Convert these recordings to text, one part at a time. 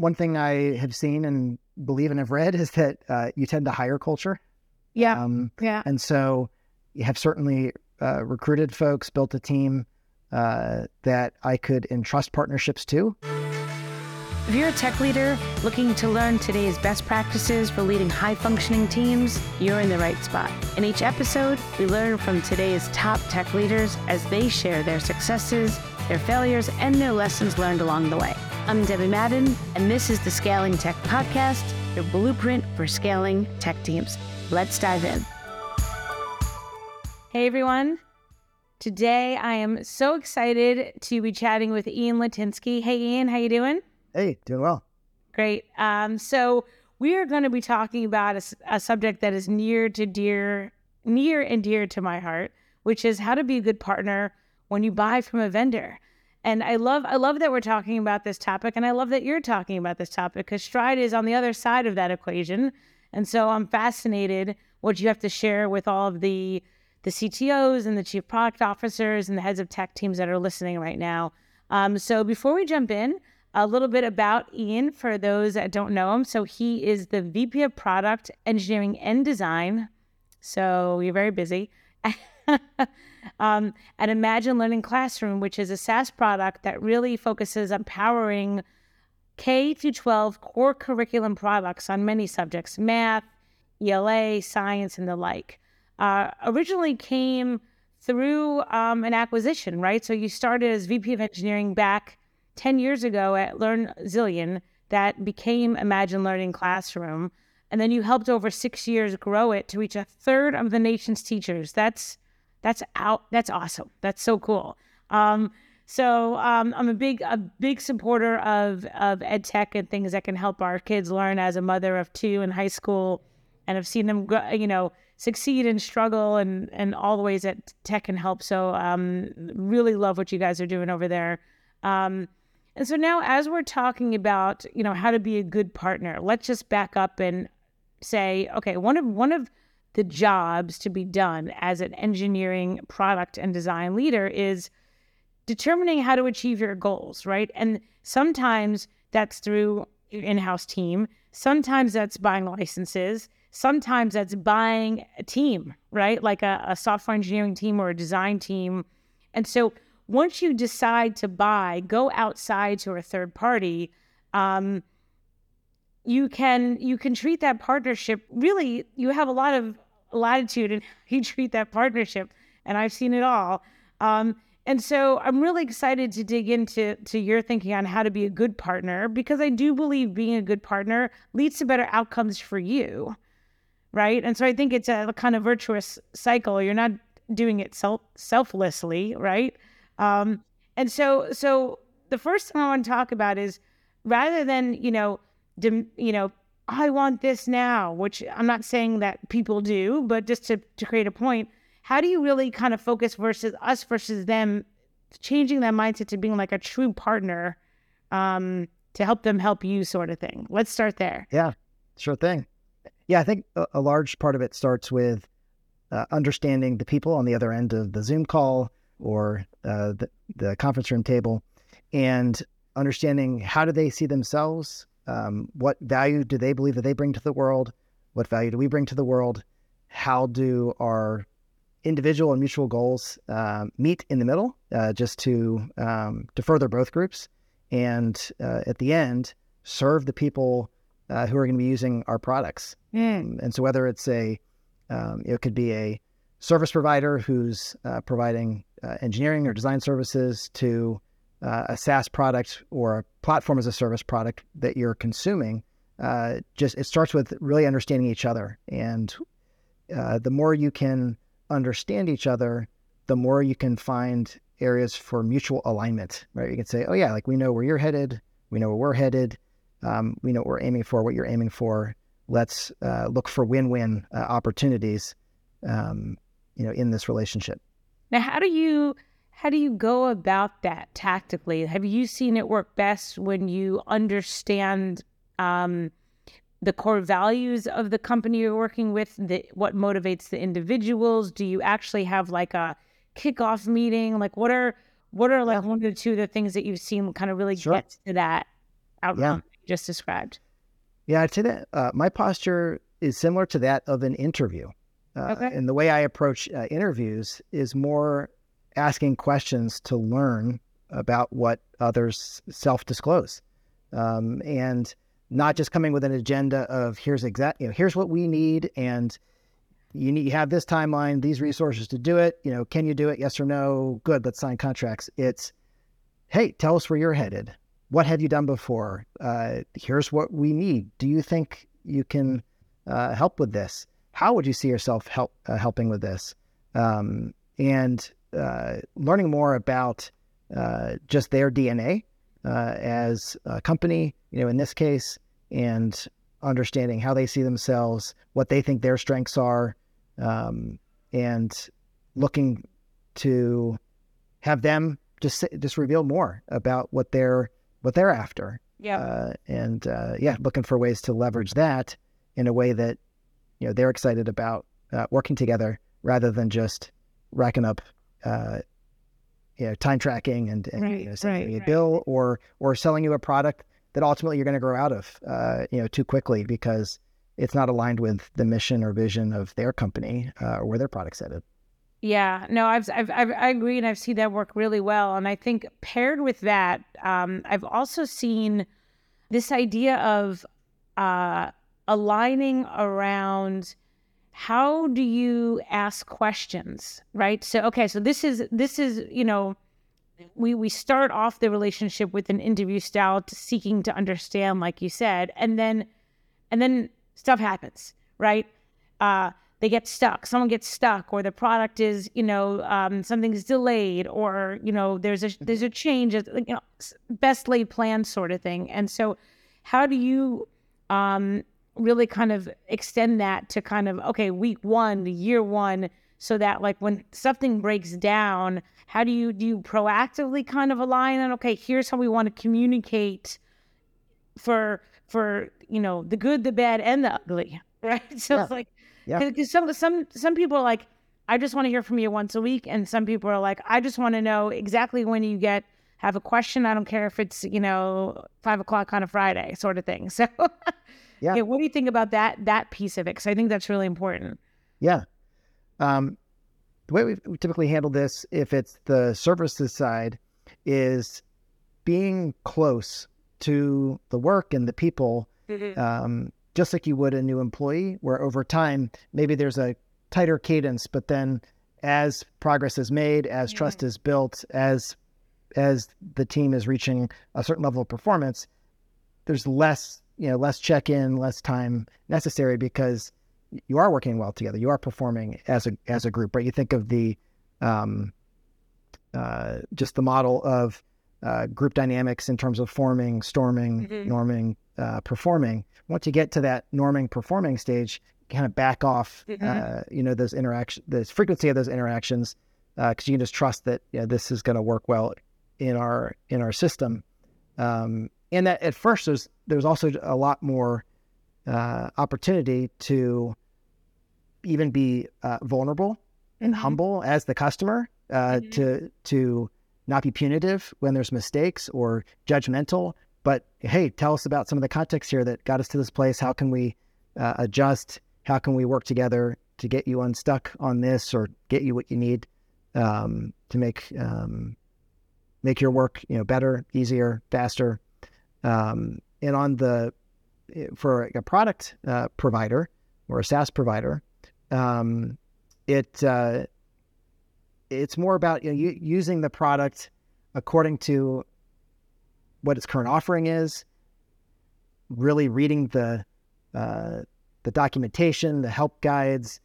one thing I have seen and believe and have read is that uh, you tend to hire culture. Yeah. Um, yeah. And so you have certainly uh, recruited folks, built a team uh, that I could entrust partnerships to. If you're a tech leader looking to learn today's best practices for leading high functioning teams, you're in the right spot. In each episode, we learn from today's top tech leaders as they share their successes, their failures, and their lessons learned along the way. I'm Debbie Madden, and this is the Scaling Tech Podcast, your blueprint for scaling tech teams. Let's dive in. Hey everyone. Today I am so excited to be chatting with Ian Lotinsky. Hey Ian, how you doing? Hey, doing well. Great. Um, so we are going to be talking about a, a, subject that is near to dear, near and dear to my heart, which is how to be a good partner when you buy from a vendor. And I love, I love that we're talking about this topic, and I love that you're talking about this topic because Stride is on the other side of that equation. And so I'm fascinated what you have to share with all of the the CTOs and the chief product officers and the heads of tech teams that are listening right now. Um, so before we jump in, a little bit about Ian for those that don't know him. So he is the VP of Product Engineering and Design. So you're very busy. um, at Imagine Learning Classroom, which is a SaaS product that really focuses on powering K through 12 core curriculum products on many subjects, math, ELA, science, and the like. Uh, originally came through um, an acquisition, right? So you started as VP of Engineering back 10 years ago at Learn Zillion that became Imagine Learning Classroom. And then you helped over six years grow it to reach a third of the nation's teachers. That's that's out. That's awesome. That's so cool. Um, so um, I'm a big a big supporter of of ed tech and things that can help our kids learn. As a mother of two in high school, and I've seen them, you know, succeed and struggle, and and all the ways that tech can help. So um, really love what you guys are doing over there. Um, and so now, as we're talking about, you know, how to be a good partner, let's just back up and say, okay, one of one of the jobs to be done as an engineering product and design leader is determining how to achieve your goals, right? And sometimes that's through your in-house team. Sometimes that's buying licenses. Sometimes that's buying a team, right? Like a, a software engineering team or a design team. And so once you decide to buy, go outside to a third party. Um, you can you can treat that partnership really. You have a lot of latitude in how you treat that partnership, and I've seen it all. Um, and so I'm really excited to dig into to your thinking on how to be a good partner because I do believe being a good partner leads to better outcomes for you, right? And so I think it's a kind of virtuous cycle. You're not doing it self selflessly, right? Um, and so, so the first thing I want to talk about is rather than you know, you know, I want this now, which I'm not saying that people do, but just to to create a point, how do you really kind of focus versus us versus them, changing that mindset to being like a true partner, um, to help them help you, sort of thing. Let's start there. Yeah, sure thing. Yeah, I think a, a large part of it starts with uh, understanding the people on the other end of the Zoom call or uh, the, the conference room table and understanding how do they see themselves um, what value do they believe that they bring to the world? What value do we bring to the world? How do our individual and mutual goals uh, meet in the middle uh, just to um, to further both groups and uh, at the end serve the people uh, who are going to be using our products? Mm. and so whether it's a um, it could be a service provider who's uh, providing uh, engineering or design services to uh, a SaaS product or a platform as a service product that you're consuming, uh, just it starts with really understanding each other. And uh, the more you can understand each other, the more you can find areas for mutual alignment. Right? You can say, "Oh yeah, like we know where you're headed, we know where we're headed, um, we know what we're aiming for, what you're aiming for. Let's uh, look for win-win opportunities." Um, you know, in this relationship. Now, how do you how do you go about that tactically? Have you seen it work best when you understand um, the core values of the company you're working with? The, what motivates the individuals? Do you actually have like a kickoff meeting? Like, what are what are like one or two of the things that you've seen kind of really sure. get to that outcome? you just described? Yeah, I'd say that uh, my posture is similar to that of an interview. Uh, Okay. And the way I approach uh, interviews is more asking questions to learn about what others self disclose. Um, and not just coming with an agenda of here's exact, you know, here's what we need, and you need you have this timeline, these resources to do it. You know, can you do it? Yes or no? Good. Let's sign contracts. It's hey, tell us where you're headed. What have you done before? Uh, here's what we need. Do you think you can uh, help with this? How would you see yourself help uh, helping with this? Um, and uh, learning more about uh, just their DNA uh, as a company, you know, in this case, and understanding how they see themselves, what they think their strengths are, um, and looking to have them just just reveal more about what they're what they're after, Yeah. uh, and uh, yeah, looking for ways to leverage that in a way that you know they're excited about uh, working together rather than just racking up. Uh, you know, time tracking and, and Right, you know, sending right, a right. bill or or selling you a product that ultimately you're going to grow out of, uh, you know, too quickly because it's not aligned with the mission or vision of their company uh, or where their product's headed. Yeah, no, I've, I've, I've I agree, and I've seen that work really well. And I think paired with that, um, I've also seen this idea of uh, aligning around how do you ask questions, right? So, okay, so this is this is you know, we we start off the relationship with an interview style, to seeking to understand, like you said, and then and then stuff happens, right? Uh, they get stuck. Someone gets stuck, or the product is, you know, um, something's delayed, or you know, there's a there's a change. You know, best laid plan sort of thing. And so, how do you um, really kind of extend that to kind of okay, week one, year one, so that like when something breaks down, how do you do you proactively kind of align on okay, here's how we want to communicate for for you know the good, the bad, and the ugly, right? So Yeah. it's like Yeah. because some some some people are like, I just want to hear from you once a week, and some people are like, I just want to know exactly when you get have a question. I don't care if it's you know five o'clock on a Friday, sort of thing. So Yeah. what do you think about that that piece of it? Because I think that's really important. Yeah. Um, the way we typically handle this, if it's the services side, is being close to the work and the people um, just like you would a new employee, where over time, maybe there's a tighter cadence, but then as progress is made, as Yeah. trust is built, as as the team is reaching a certain level of performance, there's less, you know, less check-in, less time necessary because you are working well together. You are performing as a as a group, right? You think of the um, uh, just the model of uh, group dynamics in terms of forming, storming, Mhm. norming, uh, performing. Once you get to that norming, performing stage, kind of back off, Mhm. uh, you know, those interaction, the frequency of those interactions, because you can just trust that yeah, this is going to work well in our in our system. Um, and that at first there's there's also a lot more uh, opportunity to even be uh, vulnerable and Mhm. humble as the customer uh, Mhm. to to not be punitive when there's mistakes or judgmental but hey tell us about some of the context here that got us to this place how can we uh, adjust how can we work together to get you unstuck on this or get you what you need um, to make um, make your work you know better easier faster um, and on the for a product uh, provider or a SaaS provider, um, it uh, it's more about you know, u- using the product according to what its current offering is. Really reading the uh, the documentation, the help guides,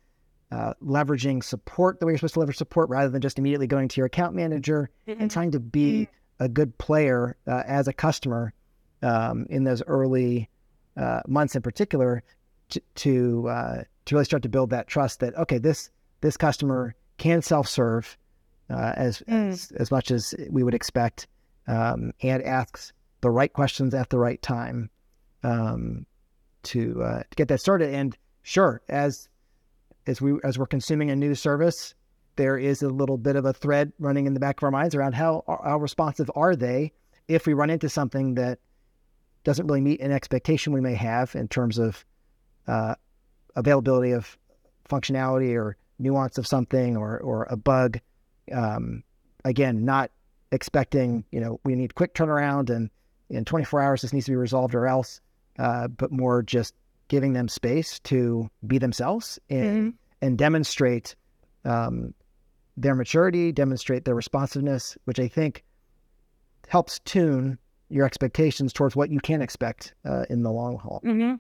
uh, leveraging support the way you're supposed to leverage support, rather than just immediately going to your account manager and trying to be a good player uh, as a customer um, in those early uh, months in particular to to, uh, to really start to build that trust that okay this this customer can self-serve uh, as, Mm. as as much as we would expect um, and asks the right questions at the right time um, to uh, to get that started and sure as as we as we're consuming a new service there is a little bit of a thread running in the back of our minds around how how responsive are they if we run into something that doesn't really meet an expectation we may have in terms of uh, availability of functionality or nuance of something or or a bug. Um, again, not expecting you know we need quick turnaround and in 24 hours this needs to be resolved or else, uh, but more just giving them space to be themselves and mm-hmm. and demonstrate um, their maturity, demonstrate their responsiveness, which I think helps tune your expectations towards what you can expect uh, in the long haul. Mm-hmm.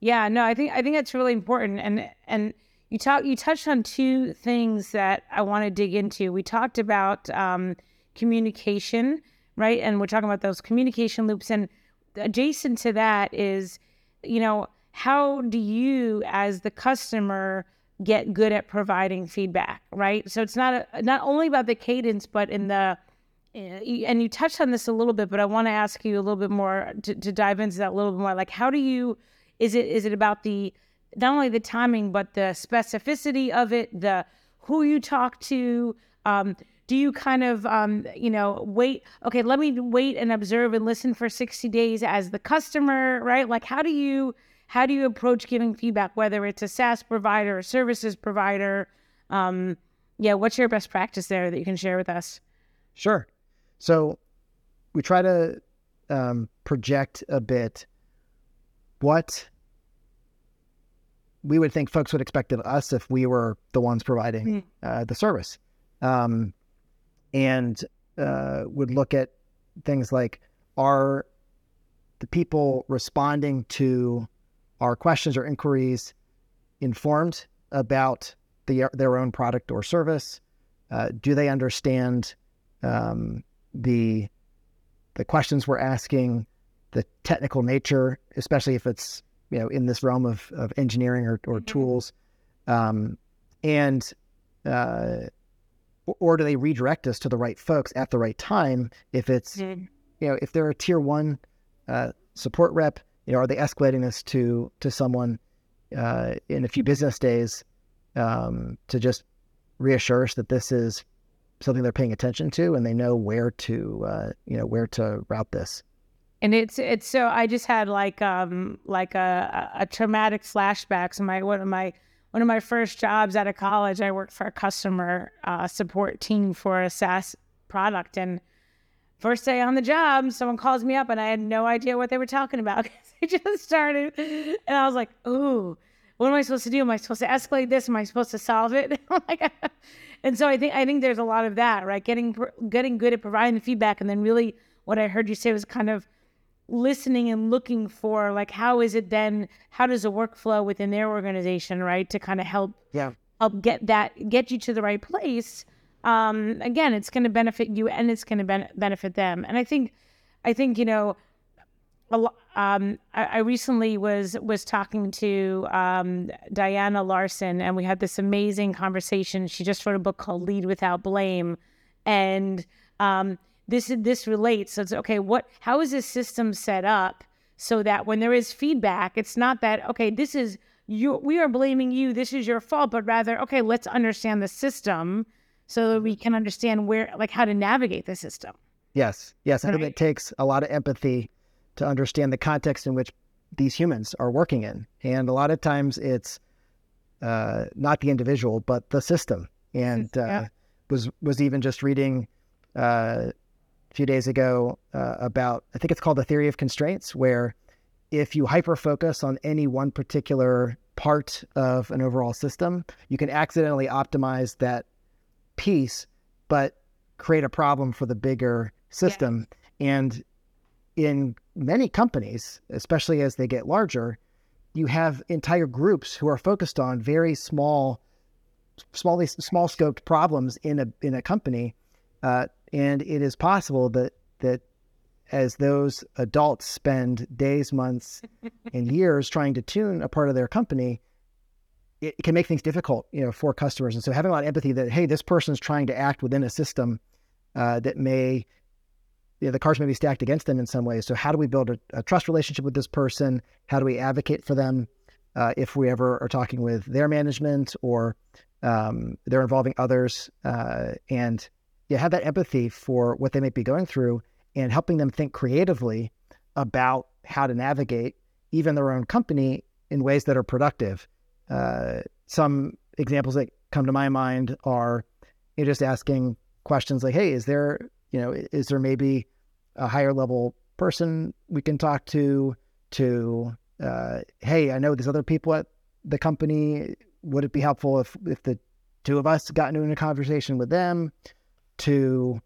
Yeah, no, I think I think that's really important, and and you talk you touched on two things that I want to dig into. We talked about um, communication, right, and we're talking about those communication loops, and adjacent to that is, you know, how do you as the customer get good at providing feedback, right? So it's not a, not only about the cadence, but in the and you touched on this a little bit, but I want to ask you a little bit more to, to dive into that a little bit more. Like, how do you is it is it about the not only the timing but the specificity of it, the who you talk to? Um, do you kind of um, you know wait? Okay, let me wait and observe and listen for sixty days as the customer, right? Like, how do you how do you approach giving feedback, whether it's a SaaS provider, a services provider? Um, yeah, what's your best practice there that you can share with us? Sure. So we try to um, project a bit what we would think folks would expect of us if we were the ones providing mm. uh, the service. Um, and uh, would look at things like are the people responding to our questions or inquiries informed about the, their own product or service? Uh, do they understand um, the the questions we're asking? the technical nature, especially if it's you know in this realm of, of engineering or, or mm-hmm. tools, um, and uh, or do they redirect us to the right folks at the right time? If it's mm-hmm. you know if they're a tier one uh, support rep, you know, are they escalating this to to someone uh, in a few business days um, to just reassure us that this is something they're paying attention to and they know where to uh, you know where to route this and it's it's so I just had like um like a a traumatic flashback. So my one of my one of my first jobs out of college, I worked for a customer uh, support team for a SaaS product, and first day on the job, someone calls me up, and I had no idea what they were talking about. They just started, and I was like, "Ooh, what am I supposed to do? Am I supposed to escalate this? Am I supposed to solve it?" and so I think I think there's a lot of that, right? Getting getting good at providing the feedback, and then really what I heard you say was kind of listening and looking for like how is it then how does a workflow within their organization right to kind of help yeah. help get that get you to the right place? Um again it's going to benefit you and it's going to ben- benefit them. And i think i think you know a um, I, I, recently was was talking to um, Diana Larsen, and we had this amazing conversation. She just wrote a book called "Lead Without Blame," and um, this this relates. So it's okay. What? How is this system set up so that when there is feedback, it's not that okay. This is you. We are blaming you. This is your fault. But rather, okay, let's understand the system so that we can understand where, like, how to navigate the system. Yes. Yes. I think it takes a lot of empathy to understand the context in which these humans are working in, and a lot of times it's uh, not the individual, but the system. And uh, yeah. was was even just reading. Uh, a few days ago uh, about, I think it's called the theory of constraints, where if you hyper focus on any one particular part of an overall system, you can accidentally optimize that piece, but create a problem for the bigger system. Yeah. And in many companies, especially as they get larger, you have entire groups who are focused on very small, small, small scoped problems in a in a company uh, and it is possible that that as those adults spend days, months, and years trying to tune a part of their company, it can make things difficult, you know, for customers. And so having a lot of empathy that hey, this person is trying to act within a system uh, that may, you know, the cards may be stacked against them in some ways. So how do we build a, a trust relationship with this person? How do we advocate for them uh, if we ever are talking with their management or um, they're involving others? Uh, and you have that empathy for what they might be going through and helping them think creatively about how to navigate even their own company in ways that are productive. Uh, some examples that come to my mind are you just asking questions like, "Hey, is there you know is there maybe a higher level person we can talk to?" To uh, hey, I know there's other people at the company. Would it be helpful if if the two of us got into a conversation with them? To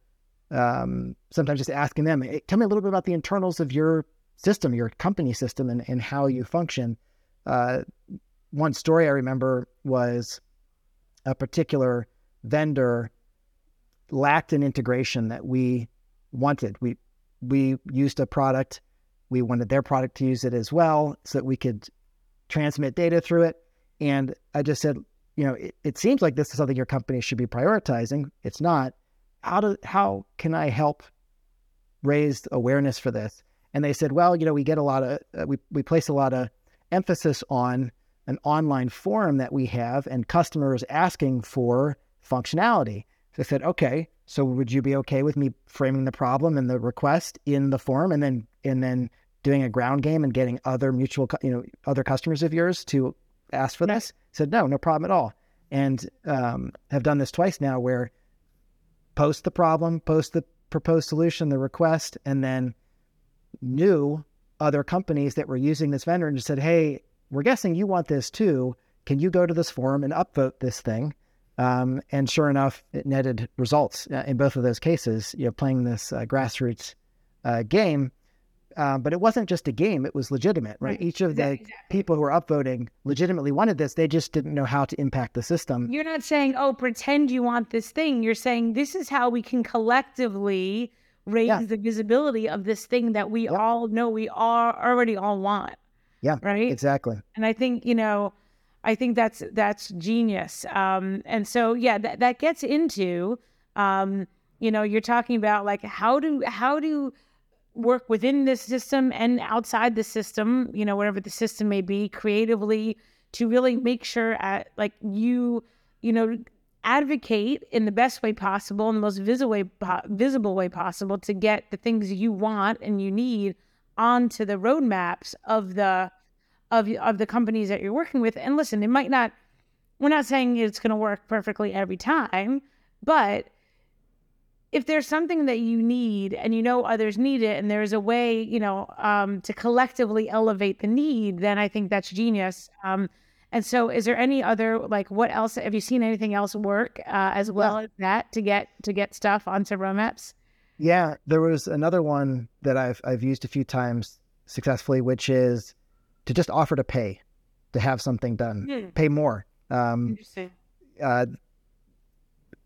um, sometimes just asking them, hey, tell me a little bit about the internals of your system, your company system, and, and how you function. Uh, one story I remember was a particular vendor lacked an integration that we wanted. We we used a product, we wanted their product to use it as well, so that we could transmit data through it. And I just said, you know, it, it seems like this is something your company should be prioritizing. It's not. How do how can I help raise awareness for this? And they said, well, you know, we get a lot of uh, we we place a lot of emphasis on an online forum that we have and customers asking for functionality. So I said, okay, so would you be okay with me framing the problem and the request in the forum and then and then doing a ground game and getting other mutual, you know, other customers of yours to ask for this? I said, no, no problem at all. And um, have done this twice now where post the problem, post the proposed solution, the request, and then knew other companies that were using this vendor and just said, hey, we're guessing you want this too. Can you go to this forum and upvote this thing? Um, and sure enough, it netted results uh, in both of those cases. You know, playing this uh, grassroots uh, game, uh, but it wasn't just a game; it was legitimate, right? right. Each of the exactly. people who were upvoting legitimately wanted this. They just didn't know how to impact the system. You're not saying, "Oh, pretend you want this thing." You're saying this is how we can collectively raise yeah. the visibility of this thing that we all know we are already all want. Yeah. Right. Exactly. And I think you know I think that's that's genius. Um, and so yeah, that that gets into um, you know you're talking about like how do how do work within this system and outside the system, you know whatever the system may be, creatively to really make sure at like you you know advocate in the best way possible in the most visible way visible way possible to get the things you want and you need onto the roadmaps of the of of the companies that you're working with. And listen, it might not. We're not saying it's going to work perfectly every time, but if there's something that you need and you know others need it, and there's a way, you know, um, to collectively elevate the need, then I think that's genius. Um, and so, is there any other like what else have you seen anything else work uh, as well yeah. as that to get to get stuff onto roadmaps? Yeah, there was another one that I've I've used a few times successfully, which is to just offer to pay to have something done, mm. pay more. Um, Interesting. Uh,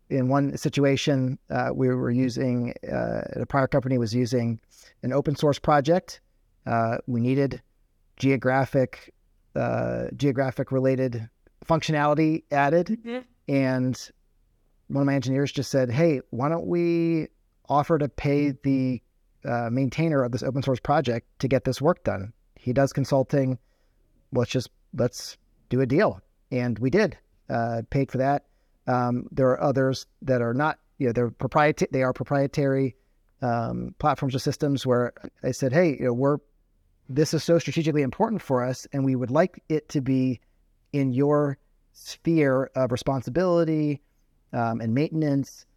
in one situation, uh, we were using uh, a prior company was using an open source project. Uh, we needed geographic uh, geographic related functionality added, mm-hmm. and one of my engineers just said, "Hey, why don't we offer to pay the uh, maintainer of this open source project to get this work done?" He does consulting. Let's just let's do a deal, and we did. Uh, paid for that. Um, there are others that are not. You know, they're proprietary. They are proprietary um, platforms or systems where I said, hey, you know, we're this is so strategically important for us, and we would like it to be in your sphere of responsibility um, and maintenance.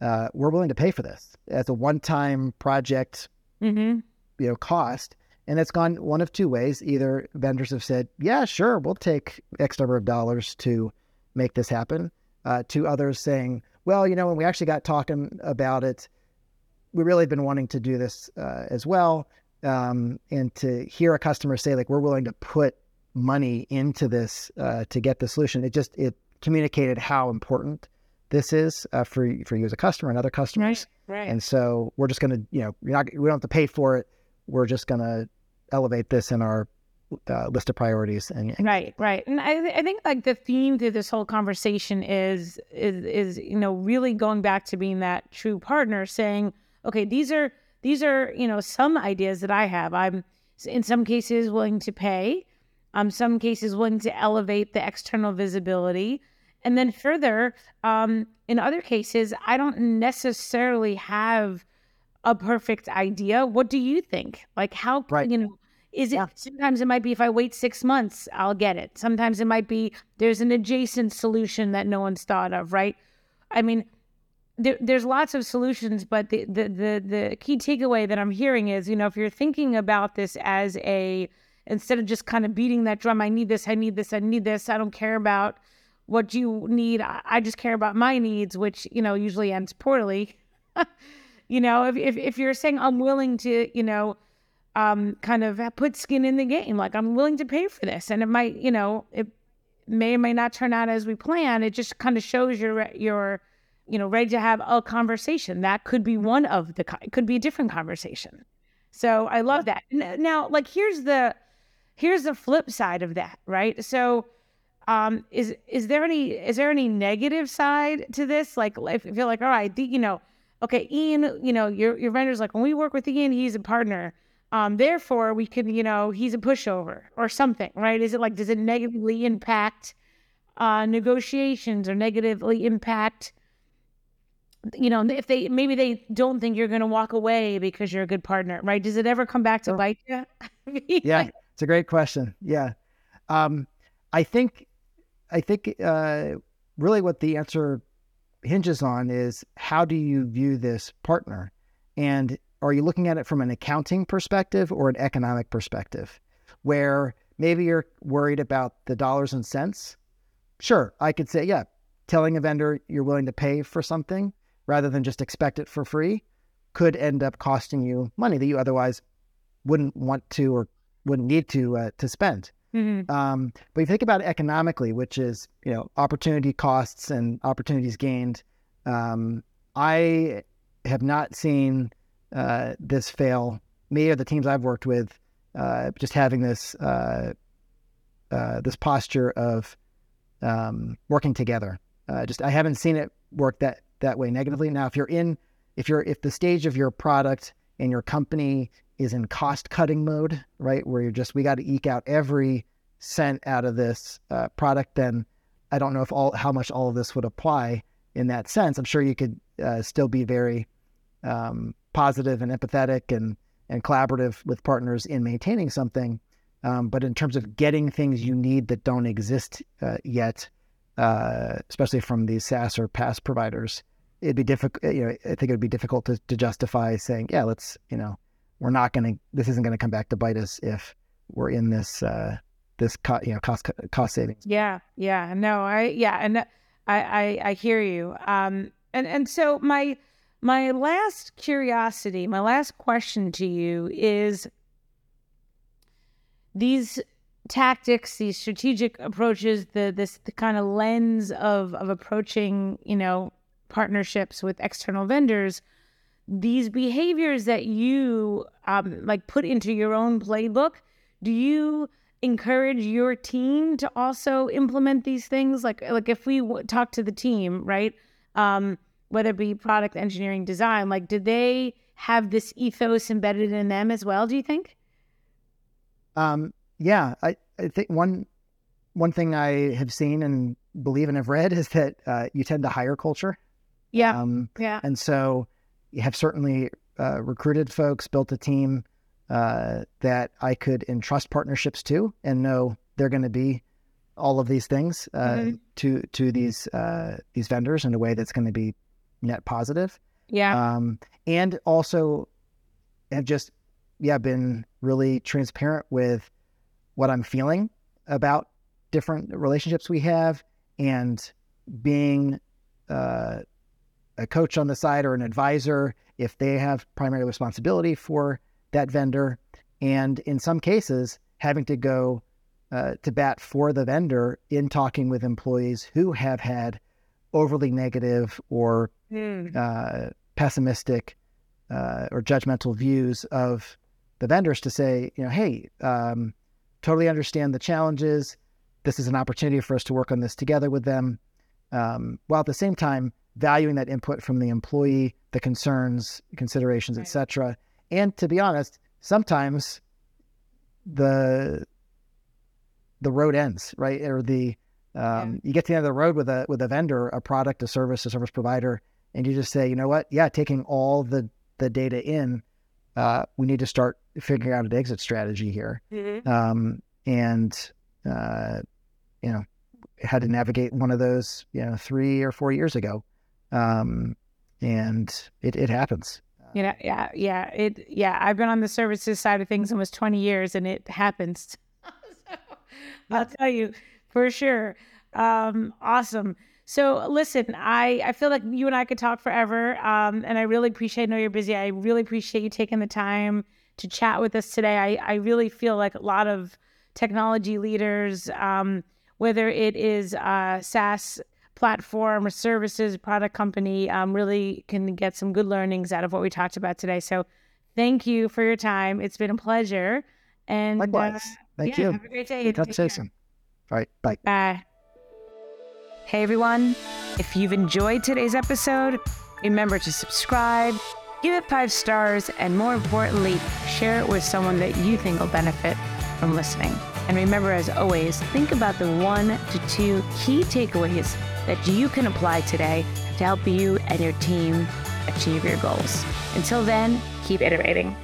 Uh, we're willing to pay for this as a one-time project, mm-hmm. you know, cost. And it's gone one of two ways. Either vendors have said, yeah, sure, we'll take X number of dollars to make this happen. Uh, to others saying, well, you know, when we actually got talking about it, we really have been wanting to do this uh, as well. Um, and to hear a customer say, like, we're willing to put money into this uh, to get the solution, it just, it communicated how important this is uh, for, for you as a customer and other customers. Right, right. And so we're just going to, you know, you're not, we don't have to pay for it. We're just going to elevate this in our uh, list of priorities. And right, right, and I, th- I think like the theme to this whole conversation is is is you know really going back to being that true partner, saying, okay, these are these are you know some ideas that I have. I'm in some cases willing to pay. Um, some cases willing to elevate the external visibility. And then further, um, in other cases, I don't necessarily have a perfect idea. What do you think? Like how right. you know Is it Yeah. sometimes it might be if I wait six months, I'll get it. Sometimes it might be there's an adjacent solution that no one's thought of, right? I mean, there, there's lots of solutions, but the, the the the key takeaway that I'm hearing is, you know, if you're thinking about this as a instead of just kind of beating that drum, I need this, I need this, I need this, I don't care about what you need. I, I just care about my needs, which you know usually ends poorly. you know, if, if if you're saying I'm willing to, you know, um, kind of put skin in the game, like I'm willing to pay for this, and it might, you know, it may or may not turn out as we plan. It just kind of shows you're you're, you know, ready to have a conversation. That could be one of the. It could be a different conversation. So I love that. Now, like here's the here's the flip side of that, right? So um is is there any is there any negative side to this like if you feel like all right the, you know okay ian you know your your vendor's like when we work with ian he's a partner. Um therefore we can you know he's a pushover or something right? Is it like does it negatively impact uh negotiations or negatively impact you know if they maybe they don't think you're going to walk away because you're a good partner right? Does it ever come back to bite you Yeah, it's a great question. Yeah, um, I think, I think uh, really what the answer hinges on is how do you view this partner, and are you looking at it from an accounting perspective or an economic perspective, where maybe you're worried about the dollars and cents. Sure, I could say, yeah, telling a vendor you're willing to pay for something rather than just expect it for free could end up costing you money that you otherwise wouldn't want to or wouldn't need to uh, to spend. Mhm. Um, but if you think about it economically, which is you know opportunity costs and opportunities gained, um, I have not seen uh, this fail. Me or the teams I've worked with, uh, just having this uh, uh, this posture of um, working together. Uh, just I haven't seen it work that that way negatively. Now, if you're in, if you're if the stage of your product and your company is in cost cutting mode, right, where you're just we got to eke out every cent out of this uh, product, then I don't know if all how much all of this would apply in that sense. I'm sure you could uh, still be very um, positive and empathetic and and collaborative with partners in maintaining something. Um, but in terms of getting things you need that don't exist uh, yet, uh, especially from these SaaS or PaaS providers, it'd be difficult. You know, I think it'd be difficult to, to justify saying, yeah, let's, you know, we're not going to, this isn't going to come back to bite us if we're in this, uh, this, co- you know, cost, cost savings. Yeah, yeah, no, I yeah, and I I, I hear you. Um, and and so my my last curiosity, my last question to you is these tactics, these strategic approaches, the this the kind of lens of of approaching, you know, partnerships with external vendors. These behaviors that you um, like put into your own playbook, do you encourage your team to also implement these things? Like like if we w- talk to the team right um whether it be product engineering design like do they have this ethos embedded in them as well do you think? Um, yeah, I, I think one one thing I have seen and believe and have read is that uh, you tend to hire culture. yeah. Um, yeah. and so have certainly uh, recruited folks, built a team uh, that I could entrust partnerships to, and know they're going to be all of these things uh, Mhm. to to these uh, these vendors in a way that's going to be net positive. yeah um, and also have just yeah been really transparent with what I'm feeling about different relationships we have and being uh, a coach on the side or an advisor if they have primary responsibility for that vendor and in some cases having to go uh, to bat for the vendor in talking with employees who have had overly negative or Mm. uh, pessimistic uh, or judgmental views of the vendors to say, you know, hey, um, totally understand the challenges. This is an opportunity for us to work on this together with them, um, while at the same time valuing that input from the employee, the concerns, considerations, Right. etc. And to be honest, sometimes the the road ends, right? Or the um, you get to the end of the road with a with a vendor, a product, a service, a service provider, and you just say, you know what? Yeah, taking all the the data in, uh, we need to start figuring out an exit strategy here. Mhm. Um, and, uh, you know, had to navigate one of those, you know, three or four years ago. Um, and it, it happens. You know, yeah, yeah, it, yeah. I've been on the services side of things almost 20 years, and it happens. so, I'll tell you for sure. Um, awesome. So listen, I I feel like you and I could talk forever, um, and I really appreciate. I know you're busy. I really appreciate you taking the time to chat with us today. I I really feel like a lot of technology leaders, um, whether it is uh, SaaS platform or services product company um, really can get some good learnings out of what we talked about today so thank you for your time it's been a pleasure and Likewise. uh, Thank yeah, you. have a great day to soon. All right. Bye. bye hey everyone if you've enjoyed today's episode remember to subscribe give it five stars and more importantly share it with someone that you think will benefit from listening and remember as always think about the one to two key takeaways that you can apply today to help you and your team achieve your goals. Until then, keep iterating.